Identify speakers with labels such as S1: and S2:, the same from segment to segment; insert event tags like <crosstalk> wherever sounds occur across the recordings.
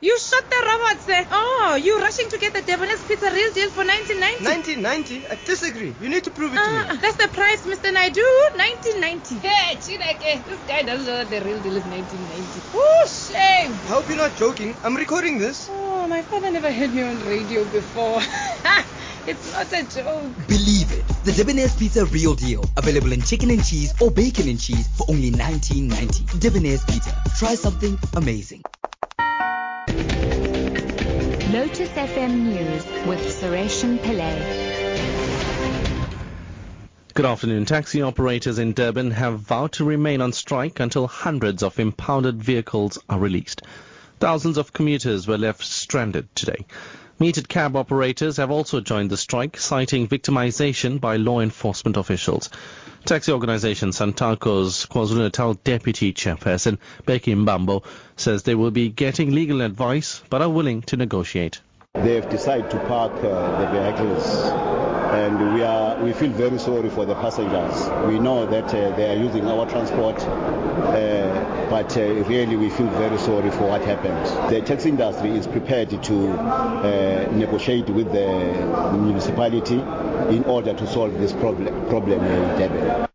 S1: You shot the robots there. Oh, you rushing to get the Debonairs Pizza real deal for 1990.
S2: 1990? I disagree. You need to prove it to
S1: Ah,
S2: me.
S1: that's the price, Mr. Naidu. 1990. Hey, Chineke, this guy doesn't know that the real deal is 1990. Oh, shame.
S2: I hope you're not joking. I'm recording this.
S1: Oh, my father never heard me on radio before. <laughs> it's not a joke.
S3: Believe it. The Debonairs Pizza Real Deal. Available in chicken and cheese or bacon and cheese for only 19.90. Debonairs Pizza. Try something amazing.
S4: Lotus FM News with Sureshan Pillay.
S5: Good afternoon. Taxi operators in Durban have vowed to remain on strike until hundreds of impounded vehicles are released. Thousands of commuters were left stranded today. Metered cab operators have also joined the strike, citing victimization by law enforcement officials. Taxi organization Santaco's KwaZulu-Natal deputy chairperson, Becky Mbambo, says they will be getting legal advice but are willing to negotiate.
S6: They have decided to park uh, the vehicles, and we are we feel very sorry for the passengers. We know that uh, they are using our transport, uh, but uh, really we feel very sorry for what happened. The taxi industry is prepared to uh, negotiate with the municipality in order to solve this problem problem in Durban.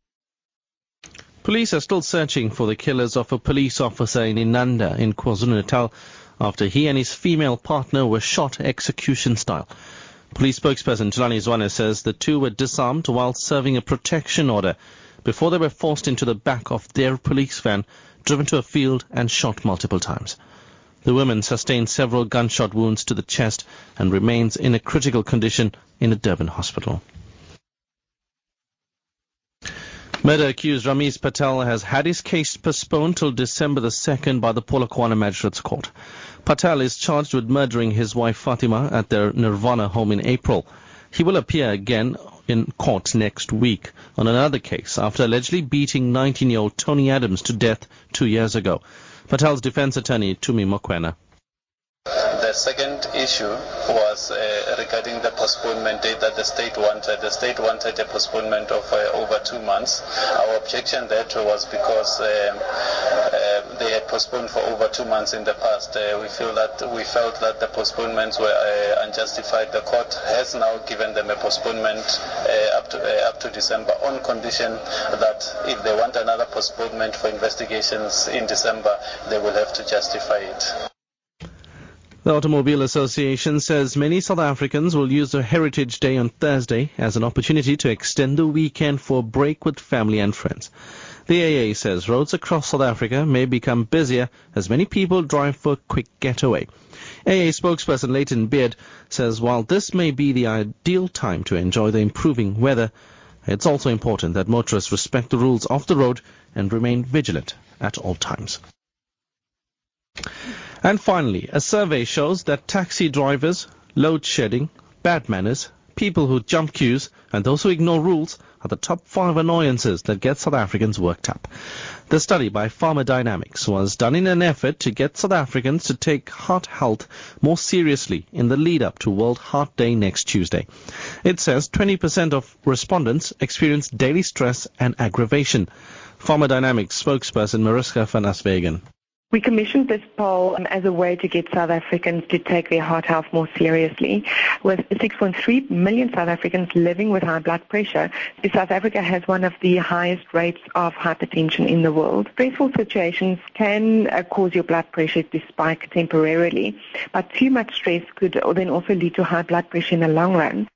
S5: Police are still searching for the killers of a police officer in Inanda in KwaZulu-Natal after he and his female partner were shot execution style. Police spokesperson Thulani Zwane says the two were disarmed while serving a protection order before they were forced into the back of their police van, driven to a field and shot multiple times. The woman sustained several gunshot wounds to the chest and remains in a critical condition in a Durban hospital. Murder accused Ramesh Patel has had his case postponed till December the 2nd by the Polokwane Magistrates Court. Patel is charged with murdering his wife Fatima at their Nirvana home in April. He will appear again in court next week on another case after allegedly beating 19-year-old Tony Adams to death two years ago. Patel's defense attorney, Tumi Mokwena.
S7: Second issue was uh, regarding the postponement date that the state wanted. The state wanted a postponement of uh, over two months. Our objection there was because um, uh, they had postponed for over two months in the past. Uh, we feel that we felt that the postponements were uh, unjustified. The court has now given them a postponement uh, up to up to December on condition that if they want another postponement for investigations in December, they will have to justify it.
S5: The Automobile Association says many South Africans will use the Heritage Day on Thursday as an opportunity to extend the weekend for a break with family and friends. The AA says roads across South Africa may become busier as many people drive for a quick getaway. AA spokesperson Layton Beard says while this may be the ideal time to enjoy the improving weather, it's also important that motorists respect the rules of the road and remain vigilant at all times. And finally, a survey shows that taxi drivers, load shedding, bad manners, people who jump queues, and those who ignore rules are the top five annoyances that get South Africans worked up. The study by Pharma Dynamics was done in an effort to get South Africans to take heart health more seriously in the lead up to World Heart Day next Tuesday. It says 20% of respondents experience daily stress and aggravation. Pharma Dynamics spokesperson Mariska van Aswegen.
S8: We commissioned this poll um, as a way to get South Africans to take their heart health more seriously. With 6.3 million South Africans living with high blood pressure, South Africa has one of the highest rates of hypertension in the world. Stressful situations can uh, cause your blood pressure to spike temporarily, but too much stress could then also lead to high blood pressure in the long run.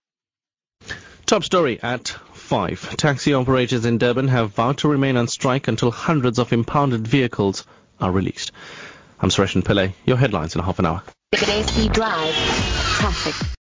S5: Top story at 5. Taxi operators in Durban have vowed to remain on strike until hundreds of impounded vehicles are released. I'm Sureshan Pillay. Your headlines in half an hour.
S4: Drive. Traffic.